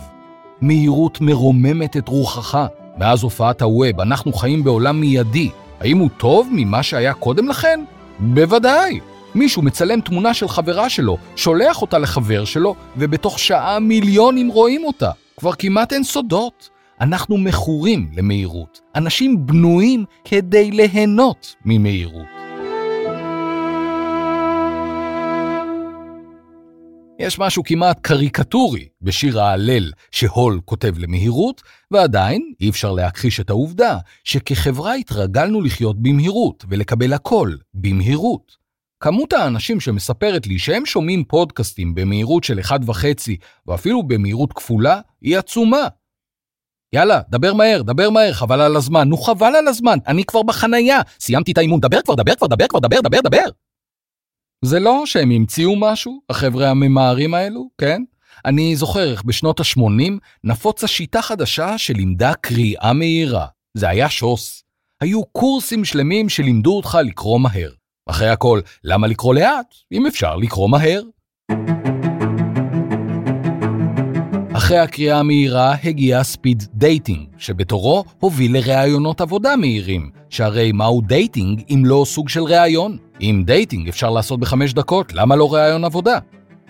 מהירות מרוממת את רוחך. מאז הופעת הווב אנחנו חיים בעולם מיידי. האם הוא טוב ממה שהיה קודם לכן? בוודאי. מישהו מצלם תמונה של חברה שלו, שולח אותה לחבר שלו, ובתוך שעה מיליונים רואים אותה. כבר כמעט אין סודות. אנחנו מכורים למהירות. אנשים בנויים כדי ליהנות ממהירות. יש משהו כמעט קריקטורי בשיר ההלל שהול כותב למהירות, ועדיין אי אפשר להכחיש את העובדה שכחברה התרגלנו לחיות במהירות ולקבל הכל במהירות. כמות האנשים שמספרת לי שהם שומעים פודקאסטים במהירות של 1.5 ואפילו במהירות כפולה היא עצומה. יאללה, דבר מהר, דבר מהר, חבל על הזמן. נו, חבל על הזמן, אני כבר בחנייה. סיימתי את האימון, דבר כבר, דבר כבר, דבר כבר, דבר, דבר, דבר. זה לא שהם המציאו משהו, החבר'ה הממהרים האלו, כן? אני זוכר איך בשנות ה-80 נפוצה שיטה חדשה שלימדה קריאה מהירה. זה היה שוס. היו קורסים שלמים שלימדו אותך לקרוא מהר. אחרי הכל, למה לקרוא לאט, אם אפשר לקרוא מהר? אחרי הקריאה המהירה הגיע speed dating, שבתורו הוביל לראיונות עבודה מהירים, שהרי מהו dating אם לא סוג של ראיון? אם dating אפשר לעשות בחמש דקות, למה לא ראיון עבודה?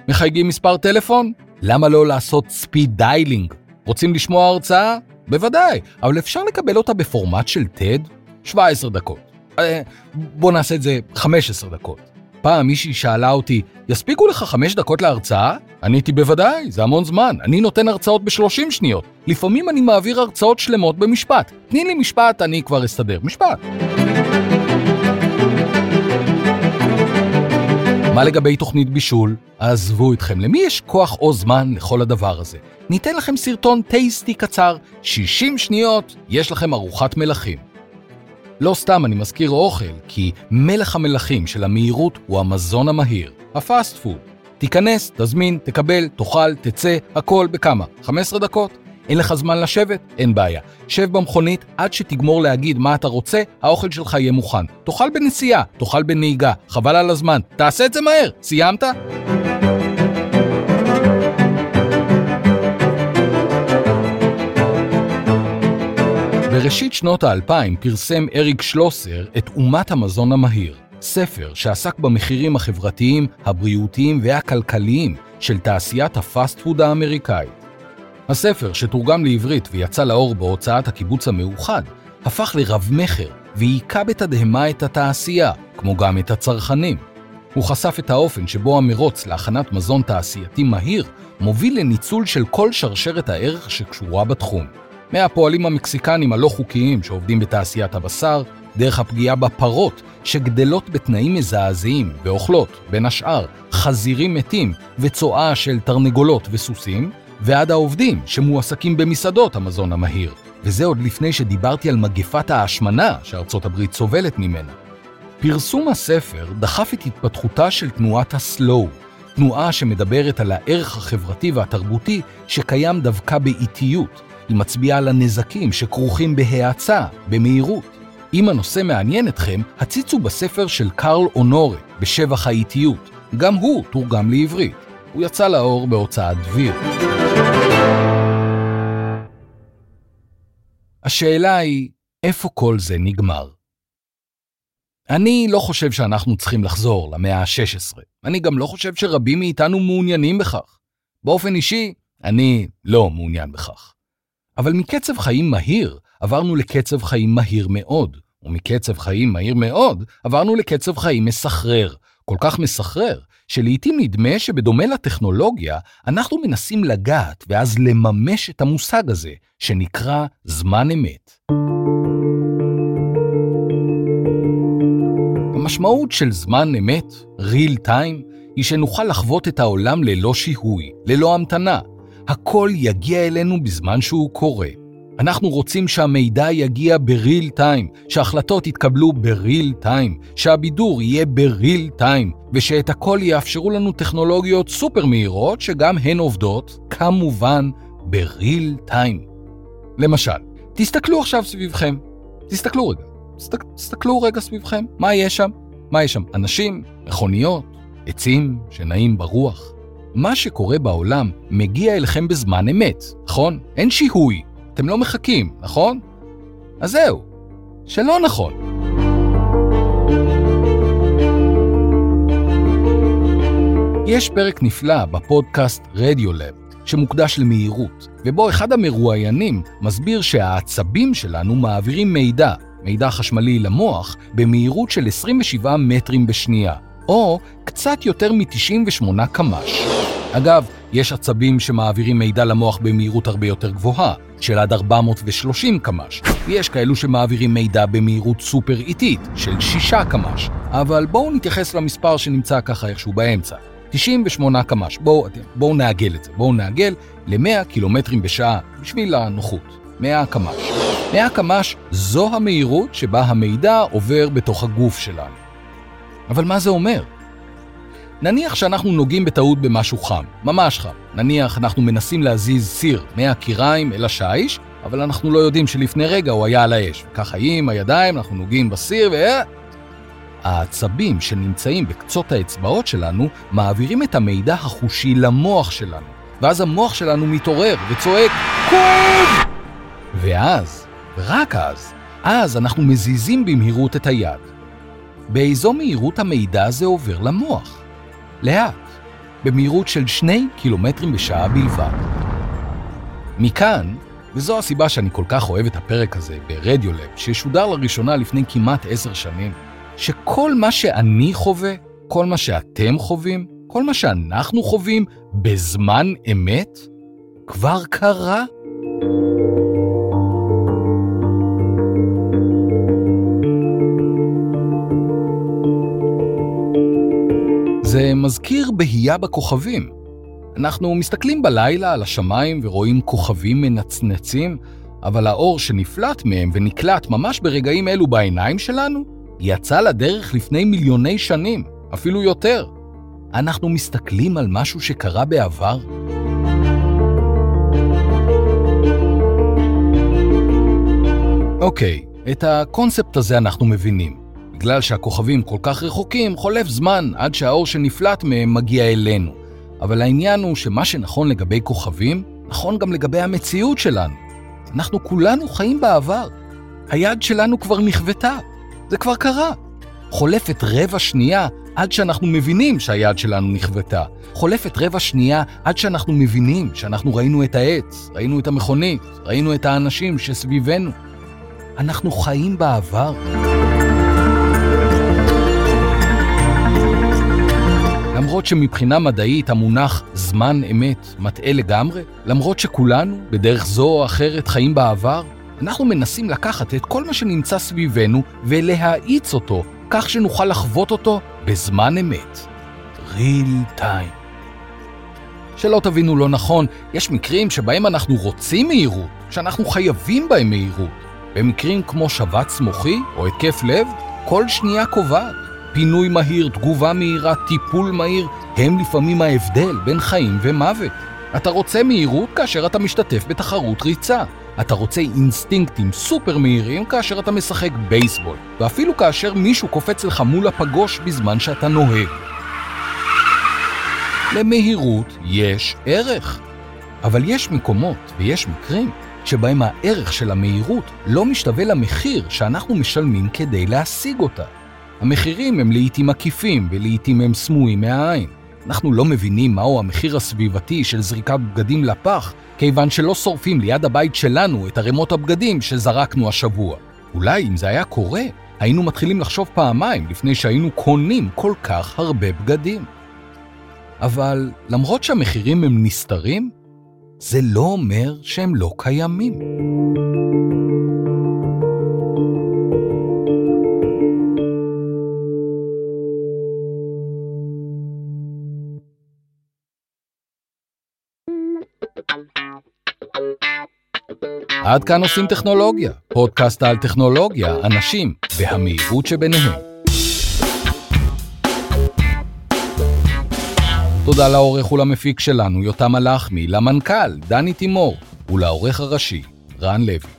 מחייגים מספר טלפון? למה לא לעשות speed dialing? רוצים לשמוע הרצאה? בוודאי, אבל אפשר לקבל אותה בפורמט של TED? 17 דקות. אה, בוא נעשה את זה 15 דקות. פעם מישהי שאלה אותי, יספיקו לך חמש דקות להרצאה? עניתי בוודאי, זה המון זמן, אני נותן הרצאות ב-30 שניות. לפעמים אני מעביר הרצאות שלמות במשפט. תני לי משפט, אני כבר אסתדר. משפט. מה לגבי תוכנית בישול? עזבו אתכם, למי יש כוח או זמן לכל הדבר הזה? ניתן לכם סרטון טייסטי קצר, 60 שניות, יש לכם ארוחת מלכים. לא סתם אני מזכיר אוכל, כי מלך המלכים של המהירות הוא המזון המהיר, הפאסט פוד. תיכנס, תזמין, תקבל, תאכל, תצא, הכל בכמה? 15 דקות? אין לך זמן לשבת? אין בעיה. שב במכונית עד שתגמור להגיד מה אתה רוצה, האוכל שלך יהיה מוכן. תאכל בנסיעה, תאכל בנהיגה, חבל על הזמן. תעשה את זה מהר. סיימת? בראשית שנות האלפיים פרסם אריק שלוסר את אומת המזון המהיר, ספר שעסק במחירים החברתיים, הבריאותיים והכלכליים של תעשיית הפאסט פוד האמריקאית. הספר, שתורגם לעברית ויצא לאור בהוצאת הקיבוץ המאוחד, הפך לרב-מכר והיכה בתדהמה את התעשייה, כמו גם את הצרכנים. הוא חשף את האופן שבו המרוץ להכנת מזון תעשייתי מהיר מוביל לניצול של כל שרשרת הערך שקשורה בתחום. מהפועלים המקסיקנים הלא חוקיים שעובדים בתעשיית הבשר, דרך הפגיעה בפרות שגדלות בתנאים מזעזעים ואוכלות, בין השאר, חזירים מתים וצואה של תרנגולות וסוסים, ועד העובדים שמועסקים במסעדות המזון המהיר. וזה עוד לפני שדיברתי על מגפת ההשמנה שארצות הברית סובלת ממנה. פרסום הספר דחף את התפתחותה של תנועת הסלואו, תנועה שמדברת על הערך החברתי והתרבותי שקיים דווקא באיטיות. היא מצביעה על הנזקים שכרוכים בהאצה, במהירות. אם הנושא מעניין אתכם, הציצו בספר של קרל אונורי, בשבח האיטיות. גם הוא תורגם לעברית. הוא יצא לאור בהוצאת דביר. השאלה היא, איפה כל זה נגמר? אני לא חושב שאנחנו צריכים לחזור למאה ה-16. אני גם לא חושב שרבים מאיתנו מעוניינים בכך. באופן אישי, אני לא מעוניין בכך. אבל מקצב חיים מהיר עברנו לקצב חיים מהיר מאוד, ומקצב חיים מהיר מאוד עברנו לקצב חיים מסחרר, כל כך מסחרר, שלעיתים נדמה שבדומה לטכנולוגיה, אנחנו מנסים לגעת ואז לממש את המושג הזה, שנקרא זמן אמת. המשמעות של זמן אמת, real time, היא שנוכל לחוות את העולם ללא שיהוי, ללא המתנה. הכל יגיע אלינו בזמן שהוא קורה. אנחנו רוצים שהמידע יגיע בריל טיים, שההחלטות יתקבלו בריל טיים, שהבידור יהיה בריל טיים, ושאת הכל יאפשרו לנו טכנולוגיות סופר מהירות שגם הן עובדות, כמובן, בריל טיים. למשל, תסתכלו עכשיו סביבכם. תסתכלו רגע. תסתכל, תסתכלו רגע סביבכם, מה יש שם? מה יש שם? אנשים, מכוניות, עצים שנעים ברוח. מה שקורה בעולם מגיע אליכם בזמן אמת, נכון? אין שיהוי, אתם לא מחכים, נכון? אז זהו, שלא נכון. יש פרק נפלא בפודקאסט רדיולב, שמוקדש למהירות, ובו אחד המרואיינים מסביר שהעצבים שלנו מעבירים מידע, מידע חשמלי למוח, במהירות של 27 מטרים בשנייה, או קצת יותר מ-98 קמ"ש. אגב, יש עצבים שמעבירים מידע למוח במהירות הרבה יותר גבוהה, של עד 430 קמ"ש, ויש כאלו שמעבירים מידע במהירות סופר איטית, של 6 קמ"ש, אבל בואו נתייחס למספר שנמצא ככה איכשהו באמצע. 98 קמ"ש, בואו בוא נעגל את זה, בואו נעגל ל-100 קילומטרים בשעה, בשביל הנוחות, 100 קמ"ש. 100 קמ"ש זו המהירות שבה המידע עובר בתוך הגוף שלנו. אבל מה זה אומר? נניח שאנחנו נוגעים בטעות במשהו חם, ממש חם. נניח אנחנו מנסים להזיז סיר מהקיריים אל השיש, אבל אנחנו לא יודעים שלפני רגע הוא היה על האש. ככה עם הידיים אנחנו נוגעים בסיר ו... העצבים שנמצאים בקצות האצבעות שלנו מעבירים את המידע החושי למוח שלנו, ואז המוח שלנו מתעורר וצועק, כואב! ואז, ורק אז, אז אנחנו מזיזים במהירות את היד. באיזו מהירות המידע הזה עובר למוח? לאט, במהירות של שני קילומטרים בשעה בלבד. מכאן, וזו הסיבה שאני כל כך אוהב את הפרק הזה ברדיולב, ששודר לראשונה לפני כמעט עשר שנים, שכל מה שאני חווה, כל מה שאתם חווים, כל מה שאנחנו חווים בזמן אמת, כבר קרה. זה מזכיר בהייה בכוכבים. אנחנו מסתכלים בלילה על השמיים ורואים כוכבים מנצנצים, אבל האור שנפלט מהם ונקלט ממש ברגעים אלו בעיניים שלנו, יצא לדרך לפני מיליוני שנים, אפילו יותר. אנחנו מסתכלים על משהו שקרה בעבר. אוקיי, את הקונספט הזה אנחנו מבינים. בגלל שהכוכבים כל כך רחוקים, חולף זמן עד שהאור שנפלט מהם מגיע אלינו. אבל העניין הוא שמה שנכון לגבי כוכבים, נכון גם לגבי המציאות שלנו. אנחנו כולנו חיים בעבר. היד שלנו כבר נכוותה. זה כבר קרה. חולפת רבע שנייה עד שאנחנו מבינים שהיד שלנו נכוותה. חולפת רבע שנייה עד שאנחנו מבינים שאנחנו ראינו את העץ, ראינו את המכונית, ראינו את האנשים שסביבנו. אנחנו חיים בעבר. למרות שמבחינה מדעית המונח זמן אמת מטעה לגמרי, למרות שכולנו, בדרך זו או אחרת, חיים בעבר, אנחנו מנסים לקחת את כל מה שנמצא סביבנו ולהאיץ אותו, כך שנוכל לחוות אותו בזמן אמת. real time. שלא תבינו לא נכון, יש מקרים שבהם אנחנו רוצים מהירות, שאנחנו חייבים בהם מהירות. במקרים כמו שבץ מוחי או התקף לב, כל שנייה קובעת. פינוי מהיר, תגובה מהירה, טיפול מהיר, הם לפעמים ההבדל בין חיים ומוות. אתה רוצה מהירות כאשר אתה משתתף בתחרות ריצה. אתה רוצה אינסטינקטים סופר מהירים כאשר אתה משחק בייסבול, ואפילו כאשר מישהו קופץ לך מול הפגוש בזמן שאתה נוהג. למהירות יש ערך. אבל יש מקומות ויש מקרים שבהם הערך של המהירות לא משתווה למחיר שאנחנו משלמים כדי להשיג אותה. המחירים הם לעיתים עקיפים ולעיתים הם סמויים מהעין. אנחנו לא מבינים מהו המחיר הסביבתי של זריקת בגדים לפח, כיוון שלא שורפים ליד הבית שלנו את ערימות הבגדים שזרקנו השבוע. אולי אם זה היה קורה, היינו מתחילים לחשוב פעמיים לפני שהיינו קונים כל כך הרבה בגדים. אבל למרות שהמחירים הם נסתרים, זה לא אומר שהם לא קיימים. עד כאן עושים טכנולוגיה, פודקאסט על טכנולוגיה, אנשים והמהירות שביניהם. תודה לעורך ולמפיק שלנו, יותם הלחמי, למנכ"ל, דני תימור, ולעורך הראשי, רן לוי.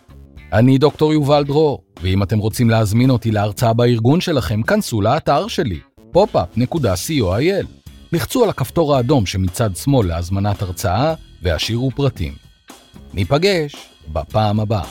אני דוקטור יובל דרור, ואם אתם רוצים להזמין אותי להרצאה בארגון שלכם, כנסו לאתר שלי, popup.co.il. לחצו על הכפתור האדום שמצד שמאל להזמנת הרצאה, והשאירו פרטים. ניפגש בפעם הבאה.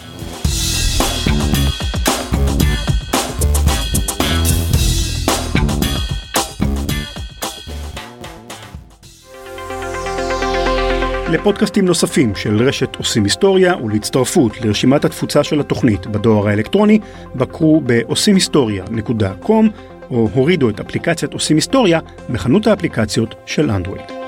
לפודקאסטים נוספים של רשת עושים היסטוריה ולהצטרפות לרשימת התפוצה של התוכנית בדואר האלקטרוני, בקרו ב-עושים-היסטוריה.com או הורידו את אפליקציית עושים היסטוריה בחנות האפליקציות של אנדרואיד.